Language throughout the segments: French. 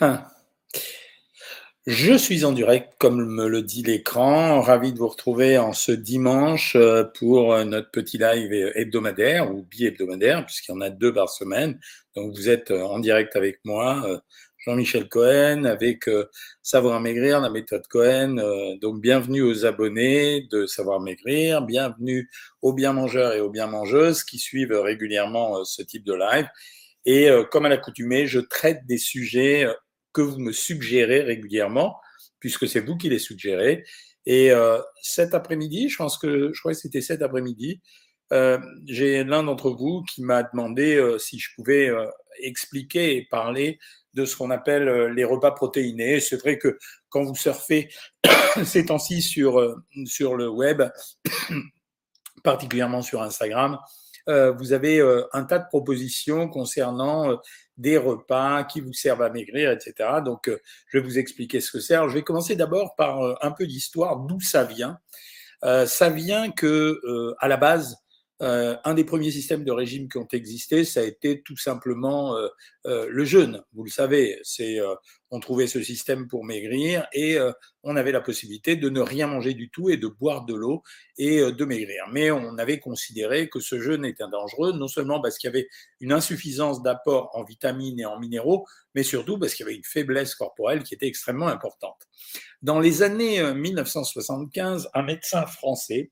Ah. Je suis en direct, comme me le dit l'écran. Ravi de vous retrouver en ce dimanche euh, pour euh, notre petit live hebdomadaire ou bi-hebdomadaire, puisqu'il y en a deux par semaine. Donc vous êtes euh, en direct avec moi, Jean-Michel Cohen, avec Savoir Maigrir, la méthode Cohen. Donc bienvenue aux abonnés de Savoir Maigrir, bienvenue aux bien mangeurs et aux bien mangeuses qui suivent régulièrement ce type de live. Et comme à l'accoutumée, je traite des sujets que vous me suggérez régulièrement, puisque c'est vous qui les suggérez. Et euh, cet après-midi, je pense que je crois que c'était cet après-midi, euh, j'ai l'un d'entre vous qui m'a demandé euh, si je pouvais expliquer et parler de ce qu'on appelle les repas protéinés. C'est vrai que quand vous surfez ces temps-ci sur, sur le web, particulièrement sur Instagram, vous avez un tas de propositions concernant des repas qui vous servent à maigrir, etc. Donc, euh, je vais vous expliquer ce que c'est. Alors, je vais commencer d'abord par euh, un peu d'histoire, d'où ça vient. Euh, ça vient que, à la base, un des premiers systèmes de régime qui ont existé, ça a été tout simplement euh, euh, le jeûne. Vous le savez, c'est on trouvait ce système pour maigrir et on avait la possibilité de ne rien manger du tout et de boire de l'eau et de maigrir. Mais on avait considéré que ce jeûne était dangereux, non seulement parce qu'il y avait une insuffisance d'apport en vitamines et en minéraux, mais surtout parce qu'il y avait une faiblesse corporelle qui était extrêmement importante. Dans les années 1975, un médecin français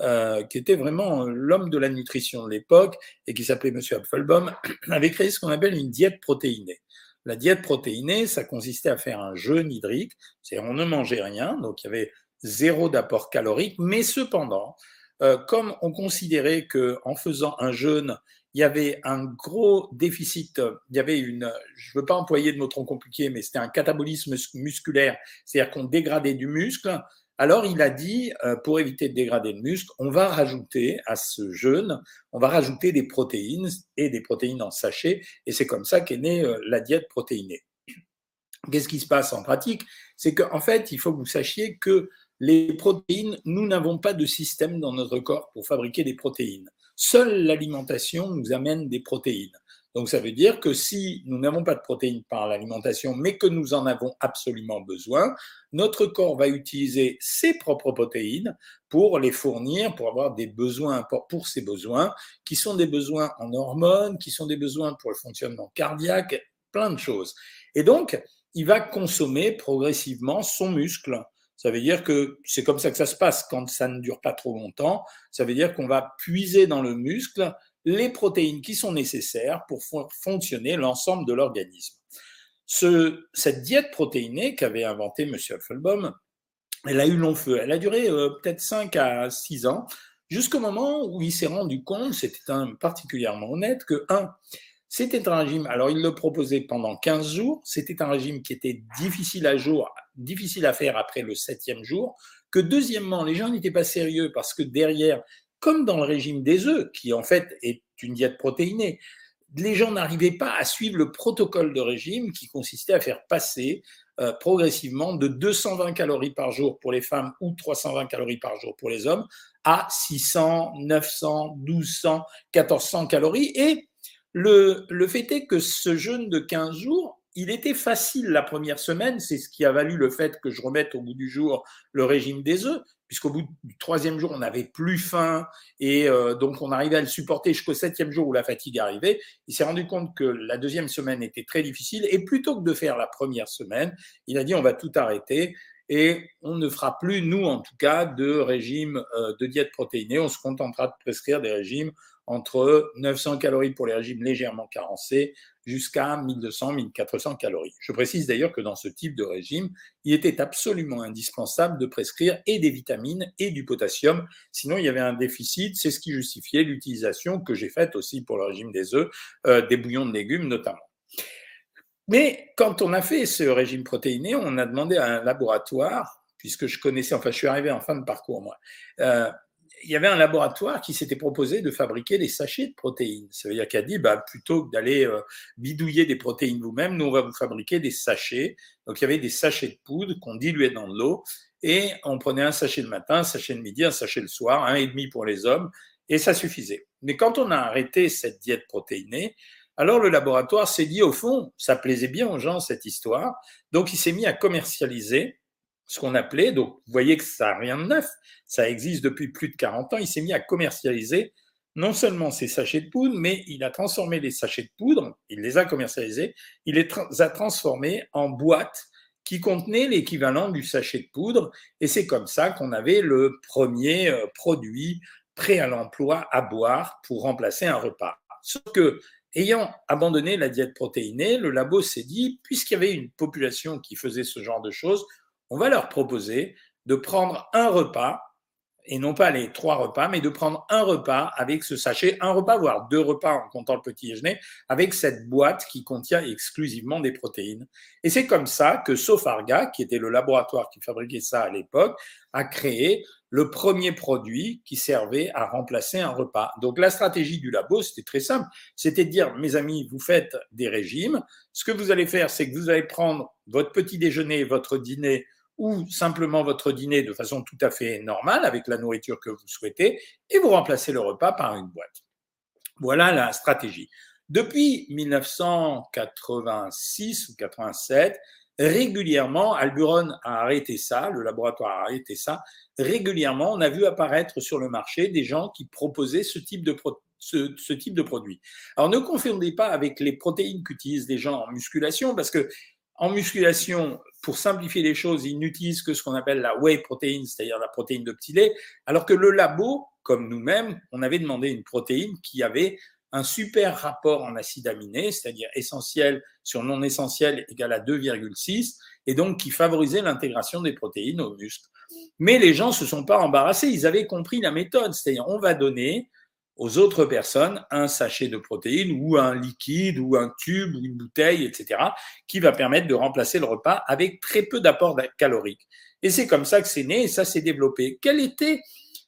euh, qui était vraiment l'homme de la nutrition de l'époque et qui s'appelait Monsieur Apfelbaum, avait créé ce qu'on appelle une diète protéinée. La diète protéinée, ça consistait à faire un jeûne hydrique, c'est-à-dire on ne mangeait rien, donc il y avait zéro d'apport calorique, mais cependant, euh, comme on considérait que en faisant un jeûne, il y avait un gros déficit, il y avait une, je ne veux pas employer de mots trop compliqués, mais c'était un catabolisme musculaire, c'est-à-dire qu'on dégradait du muscle, alors il a dit, euh, pour éviter de dégrader le muscle, on va rajouter à ce jeûne, on va rajouter des protéines et des protéines en sachet, et c'est comme ça qu'est née euh, la diète protéinée. Qu'est-ce qui se passe en pratique? C'est qu'en fait, il faut que vous sachiez que les protéines, nous n'avons pas de système dans notre corps pour fabriquer des protéines. Seule l'alimentation nous amène des protéines. Donc ça veut dire que si nous n'avons pas de protéines par l'alimentation, mais que nous en avons absolument besoin, notre corps va utiliser ses propres protéines pour les fournir, pour avoir des besoins pour ses besoins, qui sont des besoins en hormones, qui sont des besoins pour le fonctionnement cardiaque, plein de choses. Et donc, il va consommer progressivement son muscle. Ça veut dire que c'est comme ça que ça se passe quand ça ne dure pas trop longtemps. Ça veut dire qu'on va puiser dans le muscle les protéines qui sont nécessaires pour fonctionner l'ensemble de l'organisme. Ce, cette diète protéinée qu'avait inventée M. Apfelbaum, elle a eu long feu. Elle a duré euh, peut-être 5 à 6 ans, jusqu'au moment où il s'est rendu compte, c'était un particulièrement honnête, que, un, c'était un régime, alors il le proposait pendant 15 jours, c'était un régime qui était difficile à, jour, difficile à faire après le septième jour, que deuxièmement, les gens n'étaient pas sérieux parce que derrière, comme dans le régime des œufs, qui en fait est une diète protéinée. Les gens n'arrivaient pas à suivre le protocole de régime qui consistait à faire passer euh, progressivement de 220 calories par jour pour les femmes ou 320 calories par jour pour les hommes à 600, 900, 1200, 1400 calories. Et le, le fait est que ce jeûne de 15 jours, il était facile la première semaine, c'est ce qui a valu le fait que je remette au bout du jour le régime des œufs, puisqu'au bout du troisième jour, on n'avait plus faim et euh, donc on arrivait à le supporter jusqu'au septième jour où la fatigue arrivait. Il s'est rendu compte que la deuxième semaine était très difficile et plutôt que de faire la première semaine, il a dit on va tout arrêter et on ne fera plus, nous en tout cas, de régime euh, de diète protéinée. On se contentera de prescrire des régimes entre 900 calories pour les régimes légèrement carencés jusqu'à 1200-1400 calories. Je précise d'ailleurs que dans ce type de régime, il était absolument indispensable de prescrire et des vitamines et du potassium, sinon il y avait un déficit, c'est ce qui justifiait l'utilisation que j'ai faite aussi pour le régime des œufs, euh, des bouillons de légumes notamment. Mais quand on a fait ce régime protéiné, on a demandé à un laboratoire, puisque je connaissais, enfin je suis arrivé en fin de parcours moi, euh, il y avait un laboratoire qui s'était proposé de fabriquer des sachets de protéines. Ça veut dire qu'il a dit, bah, plutôt que d'aller euh, bidouiller des protéines vous-même, nous, on va vous fabriquer des sachets. Donc, il y avait des sachets de poudre qu'on diluait dans de l'eau et on prenait un sachet le matin, un sachet le midi, un sachet le soir, un et demi pour les hommes et ça suffisait. Mais quand on a arrêté cette diète protéinée, Alors le laboratoire s'est dit, au fond, ça plaisait bien aux gens cette histoire, donc il s'est mis à commercialiser ce qu'on appelait, donc vous voyez que ça n'a rien de neuf, ça existe depuis plus de 40 ans, il s'est mis à commercialiser non seulement ces sachets de poudre, mais il a transformé les sachets de poudre, il les a commercialisés, il les a transformés en boîtes qui contenaient l'équivalent du sachet de poudre, et c'est comme ça qu'on avait le premier euh, produit prêt à l'emploi à boire pour remplacer un repas. Sauf que, ayant abandonné la diète protéinée, le labo s'est dit, puisqu'il y avait une population qui faisait ce genre de choses, on va leur proposer de prendre un repas et non pas les trois repas, mais de prendre un repas avec ce sachet, un repas, voire deux repas en comptant le petit déjeuner, avec cette boîte qui contient exclusivement des protéines. Et c'est comme ça que Sofarga, qui était le laboratoire qui fabriquait ça à l'époque, a créé le premier produit qui servait à remplacer un repas. Donc la stratégie du labo, c'était très simple, c'était de dire, mes amis, vous faites des régimes, ce que vous allez faire, c'est que vous allez prendre votre petit déjeuner, votre dîner, ou simplement votre dîner de façon tout à fait normale avec la nourriture que vous souhaitez et vous remplacez le repas par une boîte. Voilà la stratégie. Depuis 1986 ou 87, régulièrement, Alburon a arrêté ça, le laboratoire a arrêté ça. Régulièrement, on a vu apparaître sur le marché des gens qui proposaient ce type de, ce, type de produit. Alors ne confondez pas avec les protéines qu'utilisent les gens en musculation parce que en musculation, pour simplifier les choses, ils n'utilisent que ce qu'on appelle la whey protein, c'est-à-dire la protéine de petit lait, alors que le labo, comme nous-mêmes, on avait demandé une protéine qui avait un super rapport en acide aminé, c'est-à-dire essentiel sur non essentiel égal à 2,6, et donc qui favorisait l'intégration des protéines au muscle. Mais les gens se sont pas embarrassés, ils avaient compris la méthode, c'est-à-dire on va donner aux autres personnes un sachet de protéines ou un liquide ou un tube ou une bouteille, etc., qui va permettre de remplacer le repas avec très peu d'apport calorique. Et c'est comme ça que c'est né et ça s'est développé. Quel était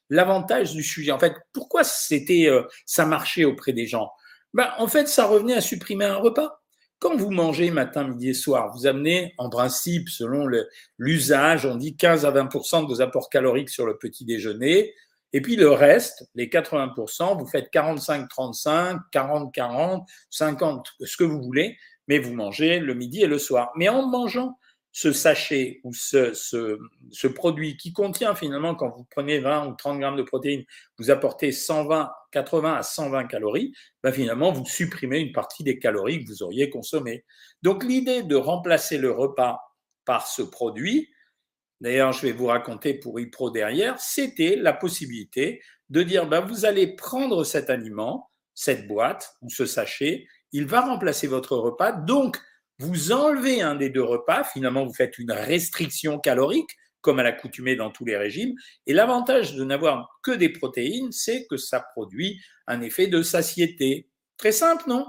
l'avantage du sujet En fait, pourquoi c'était euh, ça marchait auprès des gens? Ben, En fait, ça revenait à supprimer un repas. Quand vous mangez matin, midi et soir, vous amenez en principe, selon l'usage, on dit 15 à 20% de vos apports caloriques sur le petit déjeuner, et puis le reste, les 80%, vous faites 45-35, 40-40, 50, ce que vous voulez, mais vous mangez le midi et le soir. Mais en mangeant ce sachet ou ce, produit qui contient finalement, quand vous prenez 20 ou 30 grammes de protéines, vous apportez 120, 80 à 120 calories, ben finalement, vous supprimez une partie des calories que vous auriez consommées. Donc l'idée de remplacer le repas par ce produit, d'ailleurs je vais vous raconter pour iPro derrière, c'était la possibilité de dire ben, vous allez prendre cet aliment, cette boîte ou ce sachet, il va remplacer votre repas, donc vous enlevez un des deux repas, finalement vous faites une restriction calorique, comme à l'accoutumée dans tous les régimes. Et l'avantage de n'avoir que des protéines, c'est que ça produit un effet de satiété. Très simple, non?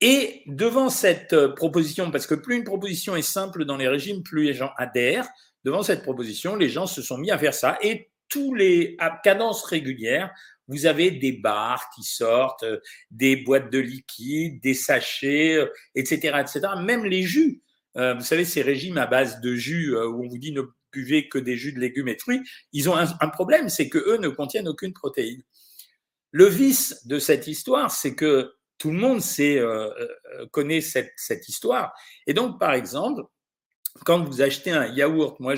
Et devant cette euh, proposition, parce que plus une proposition est simple dans les régimes, plus les gens adhèrent, devant cette proposition, les gens se sont mis à faire ça. Et tous les, à cadence régulière, vous avez des bars qui sortent, euh, des boîtes de liquide, des sachets, etc., euh, etc. Même les jus. vous savez, ces régimes à base de jus où on vous dit ne buvez que des jus de légumes et de fruits, ils ont un, problème, c'est que eux ne contiennent aucune protéine. Le vice de cette histoire, c'est que tout le monde sait, euh, euh, connaît cette, cette, histoire. Et donc, par exemple, quand vous achetez un yaourt, moi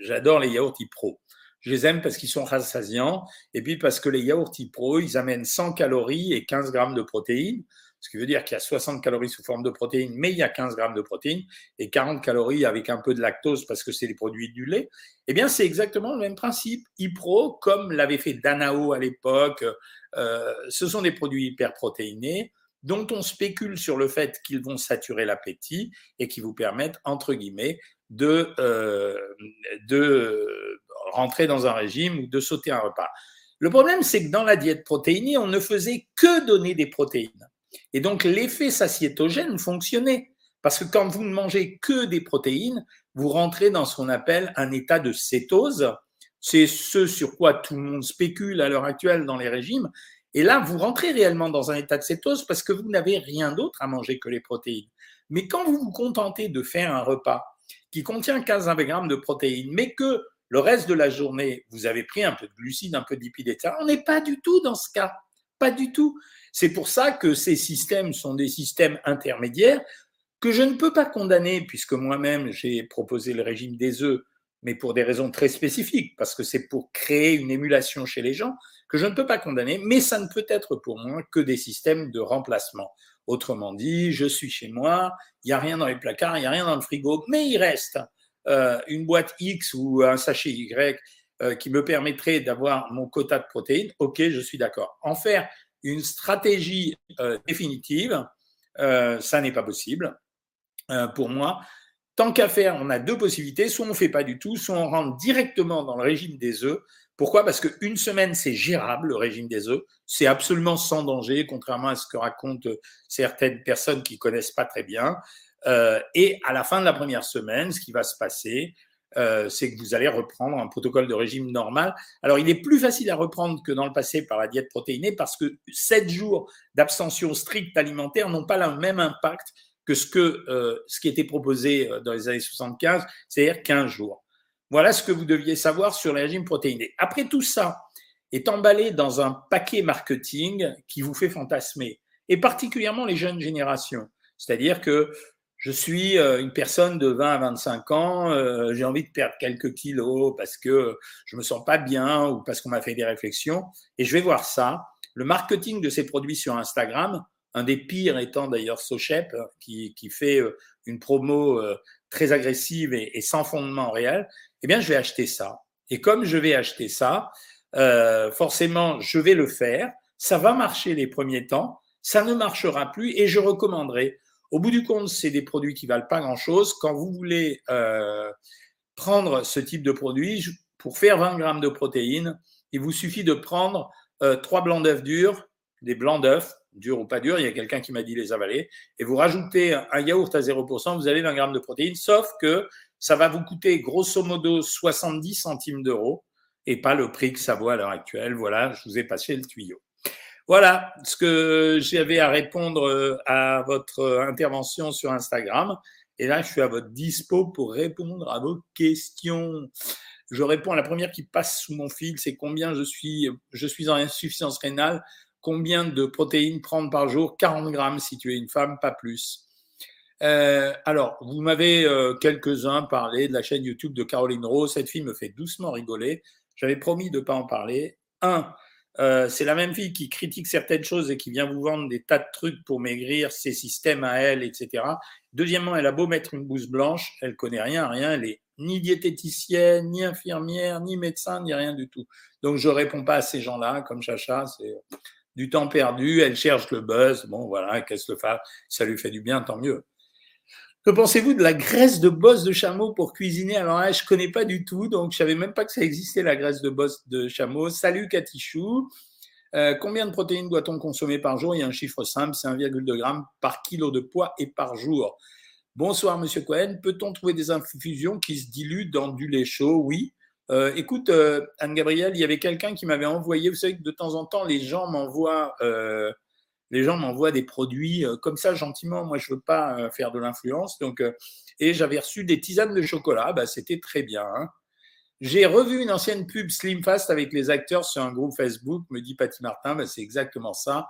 j'adore les yaourts Ipro. Je les aime parce qu'ils sont rassasiants et puis parce que les yaourts Ipro, ils amènent 100 calories et 15 grammes de protéines, ce qui veut dire qu'il y a 60 calories sous forme de protéines, mais il y a 15 grammes de protéines et 40 calories avec un peu de lactose parce que c'est des produits du lait. Eh bien, c'est exactement le même principe. Ipro, comme l'avait fait Danao à l'époque, euh, ce sont des produits hyperprotéinés dont on spécule sur le fait qu'ils vont saturer l'appétit et qui vous permettent, entre guillemets, de, euh, de rentrer dans un régime ou de sauter un repas. Le problème, c'est que dans la diète protéinée, on ne faisait que donner des protéines. Et donc, l'effet satiétogène fonctionnait. Parce que quand vous ne mangez que des protéines, vous rentrez dans ce qu'on appelle un état de cétose, c'est ce sur quoi tout le monde spécule à l'heure actuelle dans les régimes. Et là, vous rentrez réellement dans un état de cétose parce que vous n'avez rien d'autre à manger que les protéines. Mais quand vous vous contentez de faire un repas qui contient 15 grammes de protéines, mais que le reste de la journée, vous avez pris un peu de glucides, un peu de lipides, etc., on n'est pas du tout dans ce cas. Pas du tout. C'est pour ça que ces systèmes sont des systèmes intermédiaires que je ne peux pas condamner, puisque moi-même j'ai proposé le régime des œufs, mais pour des raisons très spécifiques, parce que c'est pour créer une émulation chez les gens, que je ne peux pas condamner, mais ça ne peut être pour moi que des systèmes de remplacement. Autrement dit, je suis chez moi, il n'y a rien dans les placards, il n'y a rien dans le frigo, mais il reste euh, une boîte X ou un sachet Y euh, qui me permettrait d'avoir mon quota de protéines. Ok, je suis d'accord. En faire une stratégie euh, définitive, ça n'est pas possible. Pour moi. Tant qu'à faire, on a deux possibilités. Soit on ne fait pas du tout, soit on rentre directement dans le régime des œufs. Pourquoi? Parce qu'une semaine, c'est gérable, le régime des œufs. C'est absolument sans danger, contrairement à ce que racontent certaines personnes qui connaissent pas très bien. Euh, et à la fin de la première semaine, ce qui va se passer, euh, c'est que vous allez reprendre un protocole de régime normal. Alors, il est plus facile à reprendre que dans le passé par la diète protéinée parce que sept jours d'abstention stricte alimentaire n'ont pas le même impact que ce, que, euh, ce qui était proposé dans les années 75, c'est-à-dire 15 jours. Voilà ce que vous deviez savoir sur les régimes protéinés. Après tout ça est emballé dans un paquet marketing qui vous fait fantasmer, et particulièrement les jeunes générations. C'est-à-dire que je suis euh, une personne de 20 à 25 ans, j'ai envie de perdre quelques kilos parce que je me sens pas bien ou parce qu'on m'a fait des réflexions, et je vais voir ça. Le marketing de ces produits sur Instagram, un des pires étant d'ailleurs Sochep, qui, qui, fait euh, une promo euh, très agressive et, sans fondement réel, eh bien, je vais acheter ça. Et comme je vais acheter ça, euh, forcément, je vais le faire. Ça va marcher les premiers temps, ça ne marchera plus et je recommanderai. Au bout du compte, c'est des produits qui valent pas grand-chose. Quand vous voulez euh, prendre ce type de produit, pour faire 20 grammes de protéines, il vous suffit de prendre euh, trois blancs d'œufs durs, des blancs d'œufs, dur ou pas dur, il y a quelqu'un qui m'a dit les avaler, et vous rajoutez un yaourt à 0%, vous avez 20 grammes de protéines, sauf que ça va vous coûter grosso modo 70 centimes d'euros et pas le prix que ça vaut à l'heure actuelle. Voilà, je vous ai passé le tuyau. Voilà ce que j'avais à répondre euh, à votre intervention sur Instagram. Et là, je suis à votre dispo pour répondre à vos questions. Je réponds à la première qui passe sous mon fil, c'est combien je suis, je suis en insuffisance rénale combien de protéines prendre par jour 40 grammes si tu es une femme, pas plus. Euh, alors, vous m'avez euh, quelques-uns parlé de la chaîne YouTube de Caroline Rose. Cette fille me fait doucement rigoler. J'avais promis de ne pas en parler. Un, euh, c'est la même fille qui critique certaines choses et qui vient vous vendre des tas de trucs pour maigrir, ses systèmes à elle, etc. Deuxièmement, elle a beau mettre une blouse blanche, elle connaît rien, rien. Elle est ni diététicienne, ni infirmière, ni médecin, ni rien du tout. Donc, je réponds pas à ces gens-là, comme Chacha. C'est du temps perdu, elle cherche le buzz. Bon, voilà, qu'est-ce que ça Ça lui fait du bien, tant mieux. Que pensez-vous de la graisse de bosse de chameau pour cuisiner? Alors là, je connais pas du tout, donc je savais même pas que ça existait la graisse de bosse de chameau. Salut Katichou. Euh, combien de protéines doit-on consommer par jour? Il y a un chiffre simple, c'est 1,2 g par kilo de poids et par jour. Bonsoir Monsieur Cohen. Peut-on trouver des infusions qui se diluent dans du lait chaud? Oui. Euh, écoute, euh, Anne-Gabrielle, il y avait quelqu'un qui m'avait envoyé, vous savez que de temps en temps, les gens m'envoient, euh, les gens m'envoient des produits comme ça gentiment. Moi, je veux pas faire de l'influence, donc et j'avais reçu des tisanes de chocolat. Bah, c'était très bien. Hein. J'ai revu une ancienne pub Slim Fast avec les acteurs sur un groupe Facebook, me dit Patty Martin. Bah, c'est exactement ça.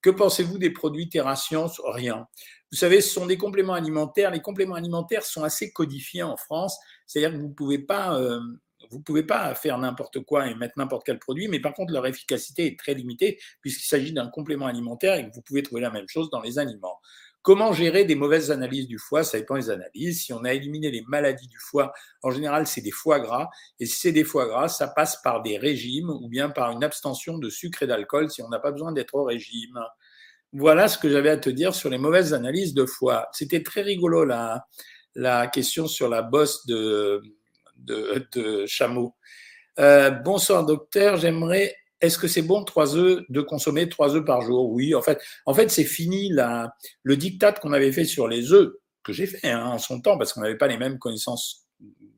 Que pensez-vous des produits Terra Science? Rien. Vous savez, ce sont des compléments alimentaires. Les compléments alimentaires sont assez codifiés en France. C'est-à-dire que vous ne pouvez pas vous ne pouvez pas faire n'importe quoi et mettre n'importe quel produit, mais par contre, leur efficacité est très limitée puisqu'il s'agit d'un complément alimentaire et que vous pouvez trouver la même chose dans les aliments. Comment gérer des mauvaises analyses du foie? Ça dépend des analyses. Si on a éliminé les maladies du foie, en général, c'est des foie gras. Et si c'est des foie gras, ça passe par des régimes ou bien par une abstention de sucre et d'alcool si on n'a pas besoin d'être au régime. Voilà ce que j'avais à te dire sur les mauvaises analyses de foie. C'était très rigolo la, la question sur la bosse de, de, chameau. Euh, bonsoir docteur, j'aimerais. Est-ce que c'est bon trois œufs de consommer trois œufs par jour? Oui, en fait, en fait, c'est fini la, le diktat qu'on avait fait sur les œufs que j'ai fait hein, en son temps parce qu'on n'avait pas les mêmes connaissances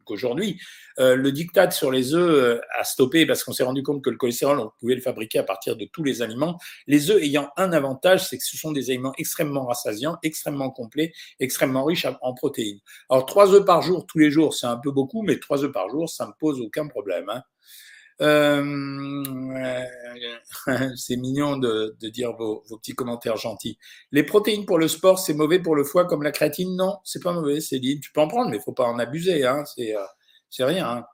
qu'aujourd'hui. Euh, le diktat sur les œufs euh, a stoppé parce qu'on s'est rendu compte que le cholestérol, on pouvait le fabriquer à partir de tous les aliments. Les œufs ayant un avantage, c'est que ce sont des aliments extrêmement rassasiants, extrêmement complets, extrêmement riches en protéines. Alors, trois œufs par jour, tous les jours, c'est un peu beaucoup, mais trois œufs par jour, ça ne me pose aucun problème. Hein. Euh, c'est mignon de, dire vos, petits commentaires gentils. Les protéines pour le sport, c'est mauvais pour le foie comme la créatine? Non, c'est pas mauvais, dit. Tu peux en prendre, mais il faut pas en abuser. Hein. C'est, c'est rien. Hein.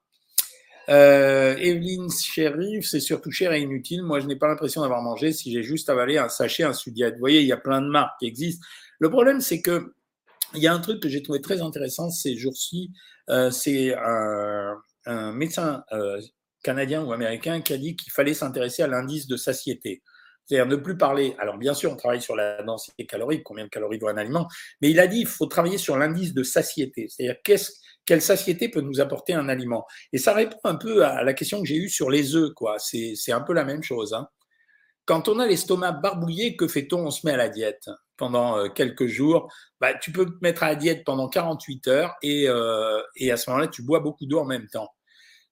Euh, Evelyne Sheriff, c'est surtout cher et inutile. Moi, je n'ai pas l'impression d'avoir mangé si j'ai juste avalé un sachet, un Sudiate. Vous voyez, il y a plein de marques qui existent. Le problème, c'est que il y a un truc que j'ai trouvé très intéressant ces jours-ci. Euh, c'est un, médecin euh, canadien ou américain qui a dit qu'il fallait s'intéresser à l'indice de satiété. C'est-à-dire ne plus parler. Alors, bien sûr, on travaille sur la densité calorique, combien de calories doit un aliment, mais il a dit qu'il faut travailler sur l'indice de satiété. C'est-à-dire quelle satiété peut nous apporter un aliment Et ça répond un peu à la question que j'ai eue sur les œufs, quoi. C'est un peu la même chose. Hein. Quand on a l'estomac barbouillé, que fait-on? On se met à la diète pendant euh, quelques jours. Bah, tu peux te mettre à la diète pendant 48 heures et, euh, et à ce moment-là, tu bois beaucoup d'eau en même temps.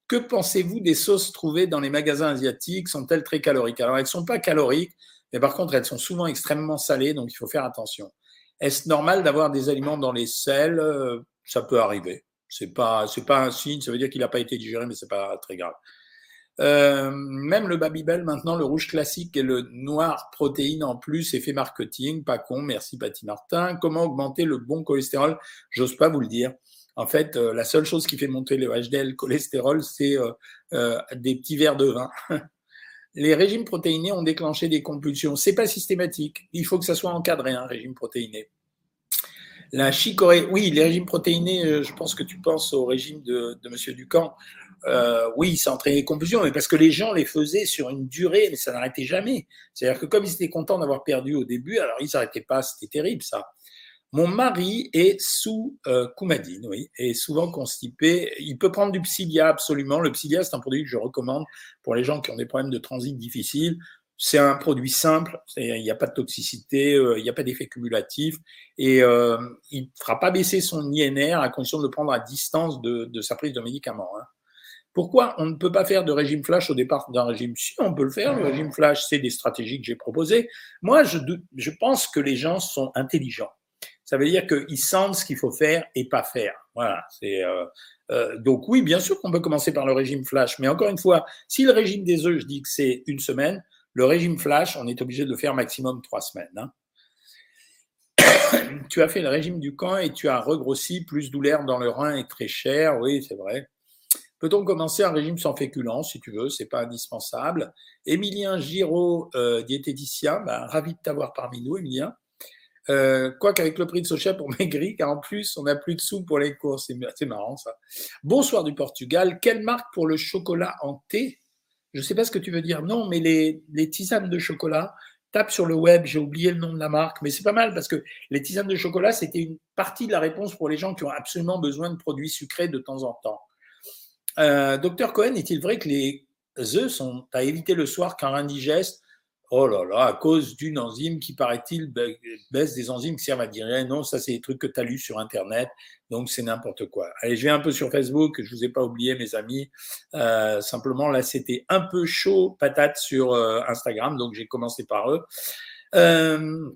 Que pensez-vous des sauces trouvées dans les magasins asiatiques? Sont-elles très caloriques? Alors, elles ne sont pas caloriques, mais par contre, elles sont souvent extrêmement salées, donc il faut faire attention. Est-ce normal d'avoir des aliments dans les sels euh, Ça peut arriver. Pas, c'est pas un signe, ça veut dire qu'il n'a pas été digéré, mais c'est pas très grave. Euh, même le Babybel, maintenant, le rouge classique et le noir protéine en plus, effet marketing, pas con, merci Patty Martin. Comment augmenter le bon cholestérol? J'ose pas vous le dire. En fait, euh, la seule chose qui fait monter le HDL cholestérol, c'est euh, des petits verres de vin. Les régimes protéinés ont déclenché des compulsions. C'est pas systématique. Il faut que ça soit encadré, un régime protéiné. La chicorée, oui, les régimes protéinés, euh, je pense que tu penses au régime de, de M. Ducamp. Euh, oui, ça entraînait des confusions, mais parce que les gens les faisaient sur une durée, mais ça n'arrêtait jamais. C'est-à-dire que comme ils étaient contents d'avoir perdu au début, alors ils n'arrêtaient pas, c'était terrible ça. Mon mari est sous euh, coumadine, oui, et souvent constipé. Il peut prendre du Psyllia, absolument. Le Psyllia, c'est un produit que je recommande pour les gens qui ont des problèmes de transit difficiles. C'est un produit simple, il n'y a pas de toxicité, euh, il n'y a pas d'effet cumulatif et euh, il ne fera pas baisser son INR à condition de le prendre à distance de, sa prise de médicaments. Hein. Pourquoi on ne peut pas faire de régime flash au départ d'un régime? Si, on peut le faire. Le régime flash, c'est des stratégies que j'ai proposées. Moi, je, je pense que les gens sont intelligents. Ça veut dire qu'ils sentent ce qu'il faut faire et pas faire. Voilà. C'est euh, donc oui, bien sûr qu'on peut commencer par le régime flash, mais encore une fois, si le régime des œufs, je dis que c'est une semaine, le régime flash, on est obligé de le faire maximum trois semaines. Hein. tu as fait le régime du camp et tu as regrossi, plus douleur dans le rein et très cher. Oui, c'est vrai. Peut-on commencer un régime sans féculents, si tu veux, c'est pas indispensable. Emilien Giraud, euh, diététicien, ben, ravi de t'avoir parmi nous, Emilien. Euh, quoi qu'avec le prix de Socha pour maigrir, car en plus, on n'a plus de sous pour les courses. C'est marrant, ça. Bonsoir du Portugal. Quelle marque pour le chocolat en thé? Je ne sais pas ce que tu veux dire. Non, mais les, tisanes de chocolat, tape sur le web, j'ai oublié le nom de la marque, mais c'est pas mal parce que les tisanes de chocolat, c'était une partie de la réponse pour les gens qui ont absolument besoin de produits sucrés de temps en temps. Euh, docteur Cohen, est-il vrai que les œufs sont à éviter le soir car indigeste Oh là là, à cause d'une enzyme qui, paraît-il, baisse des enzymes qui servent à dire non, ça c'est des trucs que tu as lus sur Internet, donc c'est n'importe quoi. Allez, je vais un peu sur Facebook, je vous ai pas oublié mes amis. Euh, simplement, là, c'était un peu chaud patate sur euh, Instagram, donc j'ai commencé par eux. Euh,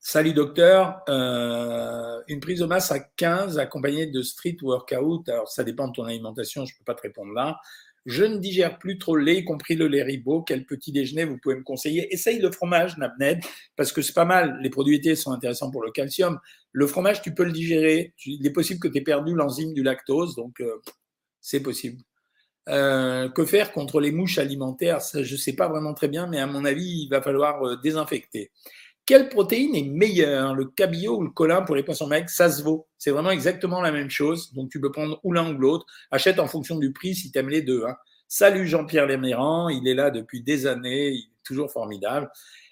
salut docteur, une prise de masse à 15 accompagnée de street workout, alors ça dépend de ton alimentation, je peux pas te répondre là. Je ne digère plus trop le lait, y compris le lait ribot. Quel petit déjeuner vous pouvez me conseiller Essaye le fromage, Nabned, parce que c'est pas mal. Les produits laitiers sont intéressants pour le calcium. Le fromage, tu peux le digérer. Il est possible que tu aies perdu l'enzyme du lactose, donc euh, c'est possible. Euh, que faire contre les mouches alimentaires? Je ne sais pas vraiment très bien, mais à mon avis, il va falloir euh, désinfecter. Quelle protéine est meilleure, le cabillaud ou le colin pour les poissons maigres? Ça se vaut. C'est vraiment exactement la même chose. Donc tu peux prendre ou l'un ou l'autre. Achète en fonction du prix si tu aimes les deux. Hein. Salut Jean-Pierre Lémérand, il est là depuis des années, il est toujours formidable.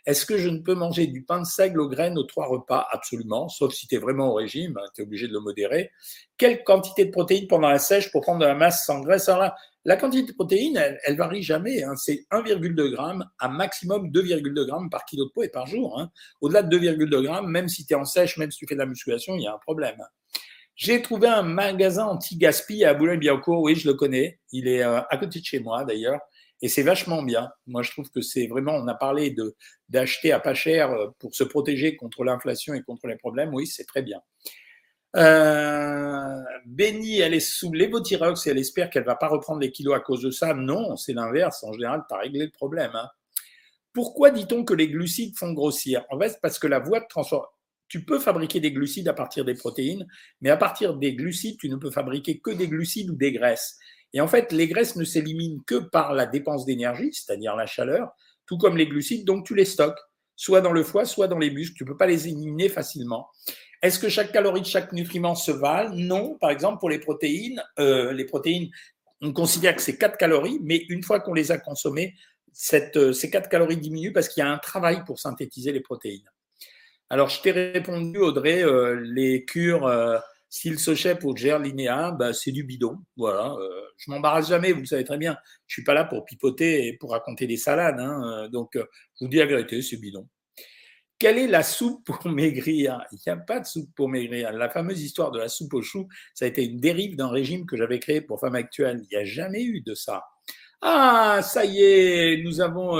Est-ce que je ne peux manger du pain de seigle aux graines aux trois repas? Absolument, sauf si tu es vraiment au régime, hein, tu es obligé de le modérer. Quelle quantité de protéines pendant la sèche pour prendre de la masse sans graisse? Alors là, la quantité de protéines, elle, varie jamais. Hein. C'est 1,2 g à maximum 2,2 g par kilo de peau et par jour. Hein. Au-delà de 2,2 g, même si tu es en sèche, même si tu fais de la musculation, il y a un problème. J'ai trouvé un magasin anti-gaspi à Boulogne-Billancourt. Oui, je le connais. Il est euh, à côté de chez moi, d'ailleurs. Et c'est vachement bien. Moi, je trouve que c'est vraiment, on a parlé de, d'acheter à pas cher euh, pour se protéger contre l'inflation et contre les problèmes. Oui, c'est très bien. Euh, Benny, elle est sous l'évothyrox et elle espère qu'elle va pas reprendre les kilos à cause de ça. Non, c'est l'inverse. En général, tu as réglé le problème. Hein. Pourquoi dit-on que les glucides font grossir? En fait, parce que la voie de transformation. Tu peux fabriquer des glucides à partir des protéines, mais à partir des glucides, tu ne peux fabriquer que des glucides ou des graisses. Et en fait, les graisses ne s'éliminent que par la dépense d'énergie, c'est-à-dire la chaleur, tout comme les glucides, donc tu les stockes, soit dans le foie, soit dans les muscles. Tu ne peux pas les éliminer facilement. Est-ce que chaque calorie de chaque nutriment se valent? Non. Par exemple, pour les protéines, euh, les protéines, on considère que c'est 4 calories, mais une fois qu'on les a consommées, euh, ces 4 calories diminuent parce qu'il y a un travail pour synthétiser les protéines. Alors, je t'ai répondu, Audrey, euh, les cures s'il se pour Gerlinéa, bah, c'est du bidon. Voilà. Euh, je m'embarrasse jamais, vous le savez très bien. Je suis pas là pour pipoter et pour raconter des salades. Hein, donc, je vous dis la vérité, c'est bidon. Quelle est la soupe pour maigrir? Il n'y a pas de soupe pour maigrir. La fameuse histoire de la soupe au chou, ça a été une dérive d'un régime que j'avais créé pour Femmes Actuelles. Il n'y a jamais eu de ça. Ah, ça y est, nous avons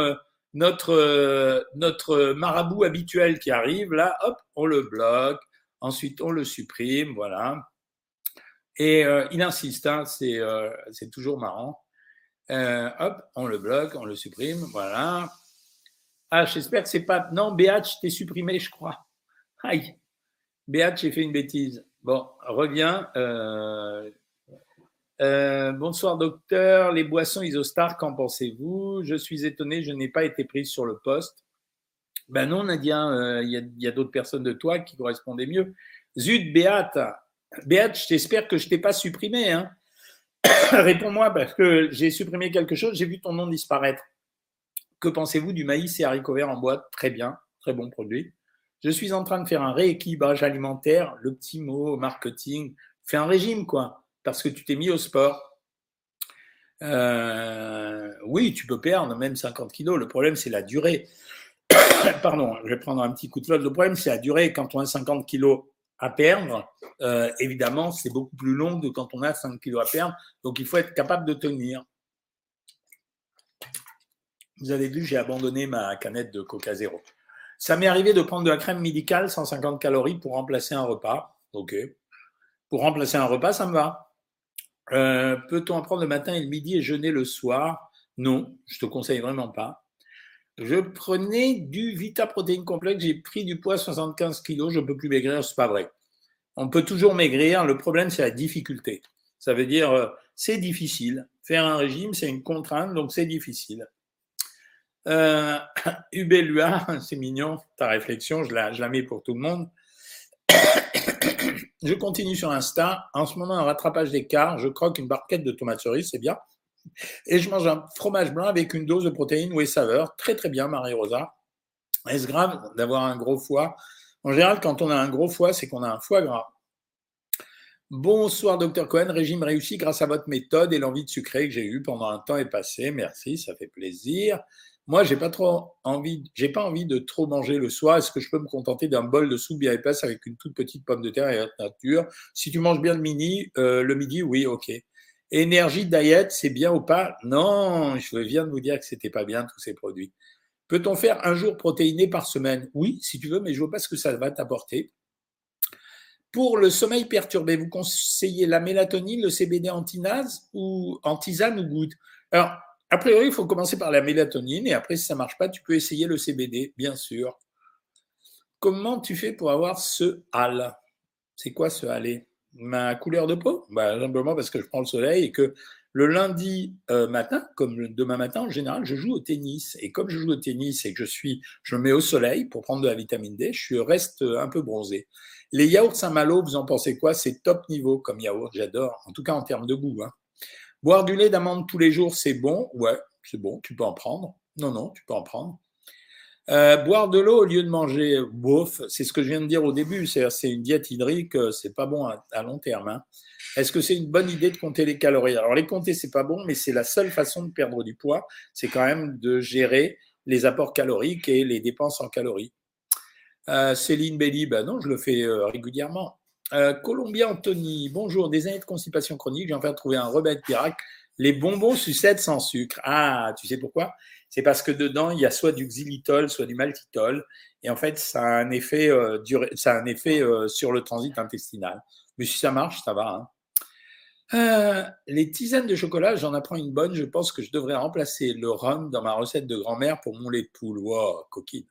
notre, notre marabout habituel qui arrive. Là, hop, on le bloque. Ensuite, on le supprime. Voilà. Et euh, il insiste, hein, euh, c'est toujours marrant. Euh, hop, on le bloque, on le supprime. Voilà. Ah, j'espère que c'est pas. Non, je t'ai supprimé, je crois. Aïe. Béat, j'ai fait une bêtise. Bon, reviens. Bonsoir docteur, les boissons Isostar, qu'en pensez-vous? Je suis étonné, je n'ai pas été prise sur le poste. Ben non, Nadia, euh, il y a, d'autres personnes de toi qui correspondaient mieux. Zut, Béate, Béate, je t'espère que je t'ai pas supprimé. Hein. Réponds-moi parce que j'ai supprimé quelque chose, j'ai vu ton nom disparaître. Que pensez-vous du maïs et haricots verts en boîte Très bien, très bon produit. Je suis en train de faire un rééquilibrage alimentaire, le petit mot marketing. Fais un régime, quoi parce que tu t'es mis au sport. Euh, oui, tu peux perdre même 50 kilos. Le problème, c'est la durée. Pardon, je vais prendre un petit coup de flotte. Le problème, c'est la durée. Quand on a 50 kilos à perdre, euh, évidemment, c'est beaucoup plus long que quand on a 5 kilos à perdre. Donc, il faut être capable de tenir. Vous avez vu, j'ai abandonné ma canette de Coca Zéro. Ça m'est arrivé de prendre de la crème médicale, 150 calories, pour remplacer un repas. OK. Pour remplacer un repas, ça me va. Euh, peut-on en prendre le matin et le midi et jeûner le soir? Non, je te conseille vraiment pas. Je prenais du Vita Protéine Complexe, j'ai pris du poids 75 kg, je ne peux plus maigrir, c'est pas vrai. On peut toujours maigrir, le problème c'est la difficulté. Ça veut dire euh, c'est difficile. Faire un régime, c'est une contrainte, donc c'est difficile. Euh, Ubelua, c'est mignon, ta réflexion, je la, je la mets pour tout le monde. Je continue sur Insta. En ce moment, un rattrapage d'écart. Je croque une barquette de tomates cerises, c'est bien. Et je mange un fromage blanc avec une dose de protéines ou et saveurs. Très, très bien, Marie-Rosa. Est-ce grave d'avoir un gros foie? En général, quand on a un gros foie, c'est qu'on a un foie gras. Bonsoir, docteur Cohen. Régime réussi grâce à votre méthode et l'envie de sucrer que j'ai eue pendant un temps est passé. Merci, ça fait plaisir. Moi, j'ai pas trop envie, j'ai pas envie de trop manger le soir. Est-ce que je peux me contenter d'un bol de soupe bien épaisse avec une toute petite pomme de terre et nature? Si tu manges bien le midi, euh, le midi, oui, ok. Énergie diet, c'est bien ou pas? Non, je viens de vous dire que c'était pas bien tous ces produits. Peut-on faire un jour protéiné par semaine? Oui, si tu veux, mais je vois pas ce que ça va t'apporter. Pour le sommeil perturbé, vous conseillez la mélatonine, le CBD antinase ou antisane ou goutte? Alors, a priori, il faut commencer par la mélatonine et après, si ça marche pas, tu peux essayer le CBD, bien sûr. Comment tu fais pour avoir ce hal? C'est quoi ce halé Ma couleur de peau bah, Simplement parce que je prends le soleil et que le lundi euh, matin, comme demain matin, en général, je joue au tennis. Et comme je joue au tennis et que je suis, je me mets au soleil pour prendre de la vitamine D, je reste un peu bronzé. Les yaourts Saint-Malo, vous en pensez quoi? C'est top niveau comme yaourt, j'adore. En tout cas en termes de goût. Hein. Boire du lait d'amande tous les jours, c'est bon? Ouais, c'est bon, tu peux en prendre. Non, non, tu peux en prendre. Euh, boire de l'eau au lieu de manger bouffe, c'est ce que je viens de dire au début, c'est une diète hydrique, euh, c'est pas bon à, long terme. Hein. Est-ce que c'est une bonne idée de compter les calories? Alors les compter, c'est pas bon, mais c'est la seule façon de perdre du poids, c'est quand même de gérer les apports caloriques et les dépenses en calories. Euh, Céline Belli, ben non, je le fais régulièrement. Euh, Colombia Anthony, bonjour. Des années de constipation chronique, j'ai enfin trouvé un remède miracle Les bonbons sucettes sans sucre. Ah, tu sais pourquoi? C'est parce que dedans, il y a soit du xylitol, soit du maltitol. Et en fait, ça a un effet, euh, euh, sur le transit intestinal. Mais si ça marche, ça va. Hein. Euh, les tisanes de chocolat, j'en apprends une bonne. Je pense que je devrais remplacer le rhum dans ma recette de grand-mère pour mon lait de poule. Wow, coquine.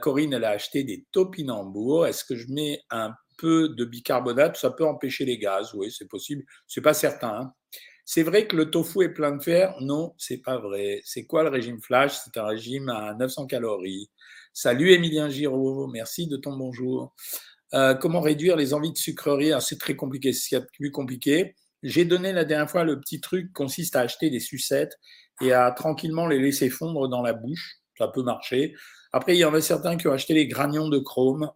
Corinne, elle a acheté des topinambours. Est-ce que je mets un peu de bicarbonate? Ça peut empêcher les gaz. Oui, c'est possible. C'est pas certain. Hein. C'est vrai que le tofu est plein de fer Non, c'est pas vrai. C'est quoi le régime flash? C'est un régime à 900 calories. Salut Emilien Giraud, merci de ton bonjour. Euh, comment réduire les envies de sucrerie? Ah, C'est très compliqué, c'est plus compliqué. J'ai donné la dernière fois le petit truc consiste à acheter des sucettes et à tranquillement les laisser fondre dans la bouche. Ça peut marcher. Après, il y en a certains qui ont acheté les granions de chrome.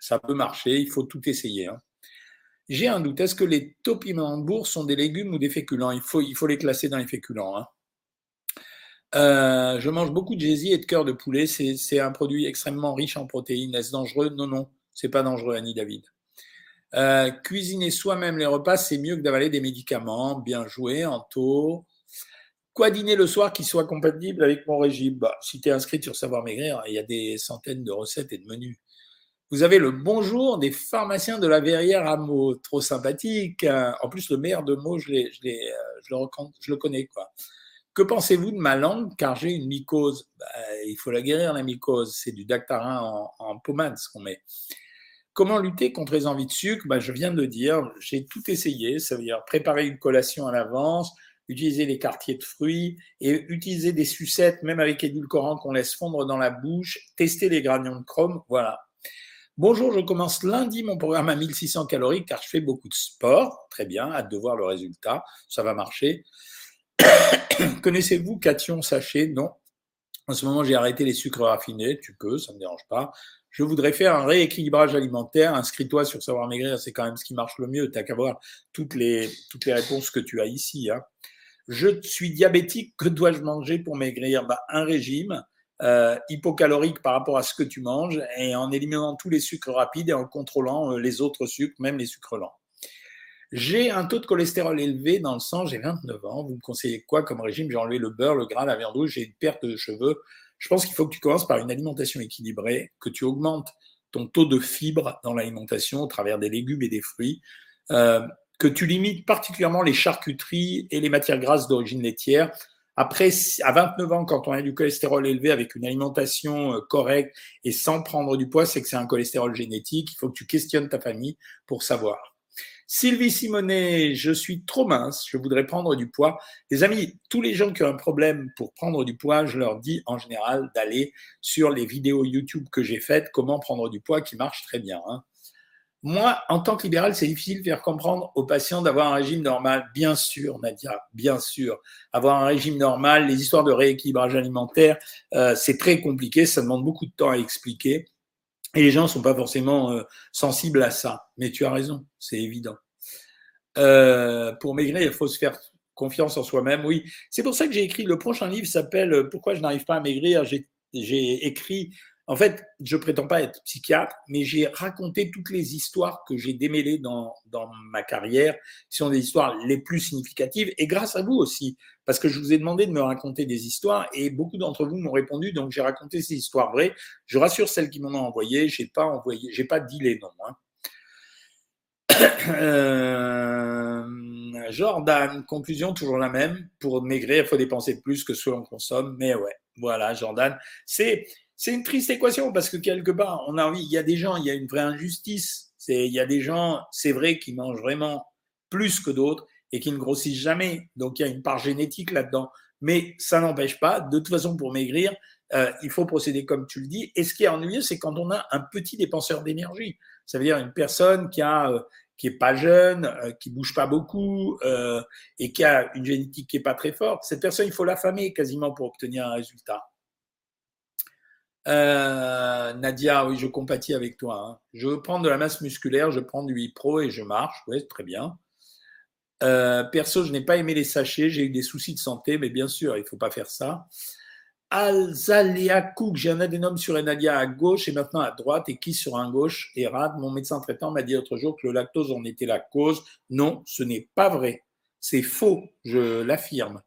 Ça peut marcher, il faut tout essayer. Hein. J'ai un doute. Est-ce que les topinambours sont des légumes ou des féculents? Il faut, les classer dans les féculents. Hein. Euh, je mange beaucoup de gésier et de cœur de poulet. C'est un produit extrêmement riche en protéines. Est-ce dangereux? Non, non, c'est pas dangereux, Annie David. Euh, cuisiner soi-même les repas, c'est mieux que d'avaler des médicaments. Bien joué, Anto. Quoi dîner le soir qui soit compatible avec mon régime? Bah, Si tu es inscrit sur Savoir Maigrir, il y a des centaines de recettes et de menus. Vous avez le bonjour des pharmaciens de la Verrière à Meaux, trop sympathique. En plus, le maire de Meaux, euh, je, le, connais. quoi. Que pensez-vous de ma langue car j'ai une mycose? Bah, Il faut la guérir, la mycose. C'est du dactarin en, en pommade, ce qu'on met. Comment lutter contre les envies de sucre? Bah, Je viens de le dire, j'ai tout essayé. Ça veut dire préparer une collation à l'avance, utiliser les quartiers de fruits et utiliser des sucettes, même avec édulcorant qu'on laisse fondre dans la bouche, tester les granions de chrome. Voilà, Bonjour, je commence lundi mon programme à 1600 calories car je fais beaucoup de sport. Très bien, hâte de voir le résultat. Ça va marcher. Connaissez-vous Cation Sachet Non. En ce moment, j'ai arrêté les sucres raffinés. Tu peux, ça ne me dérange pas. Je voudrais faire un rééquilibrage alimentaire. Inscris-toi sur Savoir Maigrir, c'est quand même ce qui marche le mieux. Tu n'as qu'à voir toutes les, réponses que tu as ici. Hein. Je suis diabétique, que dois-je manger pour maigrir? Bah, Un régime euh, hypocalorique par rapport à ce que tu manges et en éliminant tous les sucres rapides et en contrôlant euh, les autres sucres, même les sucres lents. J'ai un taux de cholestérol élevé dans le sang, j'ai 29 ans. Vous me conseillez quoi comme régime? J'ai enlevé le beurre, le gras, la viande rouge, j'ai une perte de cheveux. Je pense qu'il faut que tu commences par une alimentation équilibrée, que tu augmentes ton taux de fibres dans l'alimentation au travers des légumes et des fruits, euh, que tu limites particulièrement les charcuteries et les matières grasses d'origine laitière, après, à 29 ans, quand on a du cholestérol élevé avec une alimentation euh, correcte et sans prendre du poids, c'est que c'est un cholestérol génétique. Il faut que tu questionnes ta famille pour savoir. Sylvie Simonet, je suis trop mince, je voudrais prendre du poids. Les amis, tous les gens qui ont un problème pour prendre du poids, je leur dis en général d'aller sur les vidéos YouTube que j'ai faites, comment prendre du poids, qui marchent très bien. Hein. Moi, en tant que libéral, c'est difficile de faire comprendre aux patients d'avoir un régime normal. Bien sûr, Nadia, bien sûr. Avoir un régime normal, les histoires de rééquilibrage alimentaire, euh, c'est très compliqué, ça demande beaucoup de temps à expliquer. Et les gens ne sont pas forcément euh, sensibles à ça. Mais tu as raison, c'est évident. Euh, pour maigrir, il faut se faire confiance en soi-même. Oui, c'est pour ça que j'ai écrit le prochain livre s'appelle Pourquoi je n'arrive pas à maigrir? J'ai écrit en fait, je prétends pas être psychiatre, mais j'ai raconté toutes les histoires que j'ai démêlées dans, dans ma carrière, qui sont des histoires les plus significatives, et grâce à vous aussi, parce que je vous ai demandé de me raconter des histoires, et beaucoup d'entre vous m'ont répondu, donc j'ai raconté ces histoires vraies. Je rassure celles qui m'en ont envoyé, j'ai pas envoyé, j'ai pas dit les noms. Hein. Euh, Jordan, conclusion toujours la même. Pour maigrir, il faut dépenser plus que ce que l'on consomme. Mais ouais, voilà, Jordan. C'est c'est une triste équation parce que quelque part, on a envie, il y a des gens, il y a une vraie injustice. C'est, il y a des gens, c'est vrai, qui mangent vraiment plus que d'autres et qui ne grossissent jamais. Donc il y a une part génétique là-dedans. Mais ça n'empêche pas, de toute façon, pour maigrir, euh, il faut procéder comme tu le dis. Et ce qui est ennuyeux, c'est quand on a un petit dépenseur d'énergie. Ça veut dire une personne qui a euh, qui est pas jeune, euh, qui bouge pas beaucoup euh, et qui a une génétique qui est pas très forte. Cette personne, il faut l'affamer quasiment pour obtenir un résultat. Euh, Nadia, oui, je compatis avec toi. Hein. Je prendre de la masse musculaire, je prends du Pro et je marche. Oui, très bien. Euh, perso, je n'ai pas aimé les sachets, j'ai eu des soucis de santé, mais bien sûr, il ne faut pas faire ça. Alzalea Cook, j'ai un adénome sur Nadia à gauche et maintenant à droite et qui sur un gauche et rate. Mon médecin traitant m'a dit l'autre jour que le lactose en était la cause. Non, ce n'est pas vrai. C'est faux, je l'affirme.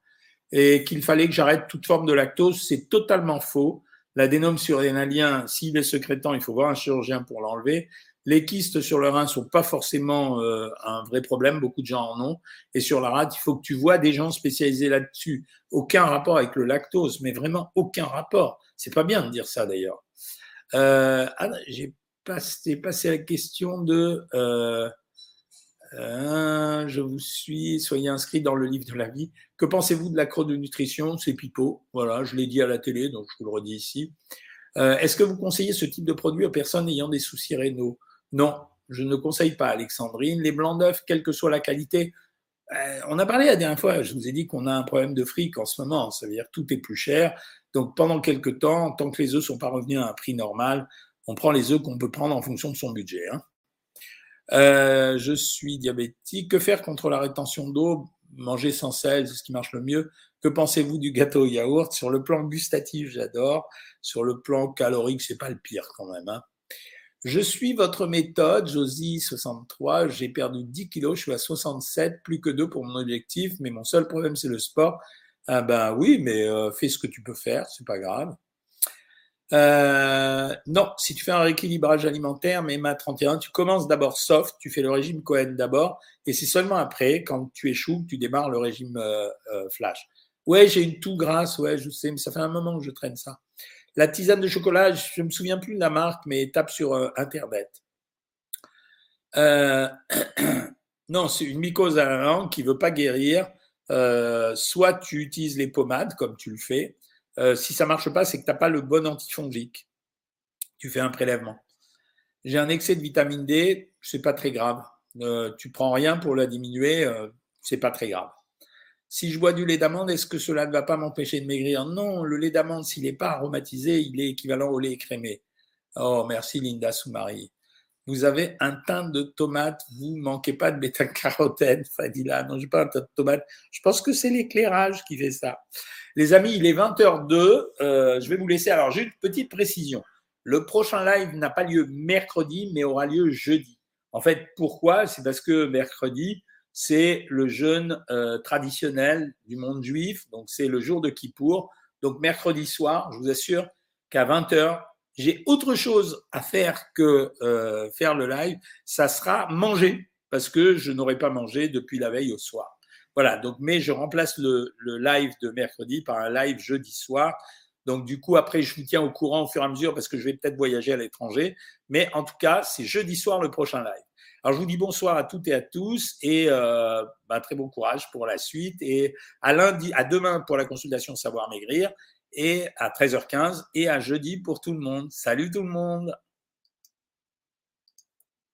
Et qu'il fallait que j'arrête toute forme de lactose, c'est totalement faux. L'adénome surrénalien, s'il est secrétant, il faut voir un chirurgien pour l'enlever. Les kystes sur le rein sont pas forcément euh, un vrai problème, beaucoup de gens en ont. Et sur la rate, il faut que tu vois des gens spécialisés là-dessus. Aucun rapport avec le lactose, mais vraiment aucun rapport. C'est pas bien de dire ça d'ailleurs. Euh, ah, j'ai passé, la question de euh, euh, je vous suis, soyez inscrit dans le livre de la vie. Que pensez-vous de l'acro-de-nutrition C'est pipeau. Voilà, je l'ai dit à la télé, donc je vous le redis ici. Euh, Est-ce que vous conseillez ce type de produit aux personnes ayant des soucis rénaux? Non, je ne conseille pas, Alexandrine. Les blancs d'œufs, quelle que soit la qualité, euh, on a parlé la dernière fois, je vous ai dit qu'on a un problème de fric en ce moment, ça veut dire que tout est plus cher. Donc pendant quelques temps, tant que les œufs sont pas revenus à un prix normal, on prend les œufs qu'on peut prendre en fonction de son budget. Hein. Euh, je suis diabétique. Que faire contre la rétention d'eau? Manger sans sel, c'est ce qui marche le mieux. Que pensez-vous du gâteau au yaourt? Sur le plan gustatif, j'adore. Sur le plan calorique, c'est pas le pire quand même. Hein. Je suis votre méthode, Josie 63, j'ai perdu 10 kilos, je suis à 67, plus que 2 pour mon objectif, mais mon seul problème c'est le sport. Ah ben oui, mais euh, fais ce que tu peux faire, c'est pas grave. Euh, non, si tu fais un rééquilibrage alimentaire, même à 31, tu commences d'abord soft, tu fais le régime Cohen d'abord, et c'est seulement après, quand tu échoues, tu démarres le régime euh, euh, flash. Ouais, j'ai une toux grasse, ouais, je sais, mais ça fait un moment que je traîne ça. La tisane de chocolat, je me souviens plus de la marque, mais tape sur Internet. non, c'est une mycose à qui veut pas guérir. soit tu utilises les pommades, comme tu le fais, euh, si ça marche pas, c'est que tu n'as pas le bon antifongique. Tu fais un prélèvement. J'ai un excès de vitamine D, c'est pas très grave. Euh, tu prends rien pour la diminuer, euh, c'est pas très grave. Si je bois du lait d'amande, est-ce que cela ne va pas m'empêcher de maigrir? Non, le lait d'amande, s'il n'est pas aromatisé, il est équivalent au lait écrémé. Oh, merci Linda Soumari. Vous avez un teint de tomate, vous manquez pas de bêta-carotène, Fadila. Non, j'ai pas un teint de tomate. Je pense que c'est l'éclairage qui fait ça. Les amis, il est 20h02. Euh, je vais vous laisser. Alors, j'ai une petite précision. Le prochain live n'a pas lieu mercredi, mais aura lieu jeudi. En fait, pourquoi? C'est parce que mercredi, c'est le jeûne euh, traditionnel du monde juif. Donc, c'est le jour de Kippour. Donc, mercredi soir, je vous assure qu'à 20h, j'ai autre chose à faire que euh, faire le live. Ça sera manger, parce que je n'aurai pas mangé depuis la veille au soir. Voilà, donc, mais je remplace le, live de mercredi par un live jeudi soir. Donc, du coup, après, je vous tiens au courant au fur et à mesure parce que je vais peut-être voyager à l'étranger. Mais en tout cas, c'est jeudi soir le prochain live. Alors, je vous dis bonsoir à toutes et à tous et euh, bah, très bon courage pour la suite. Et à lundi, à demain pour la consultation Savoir Maigrir et à 13h15 et à jeudi pour tout le monde. Salut tout le monde!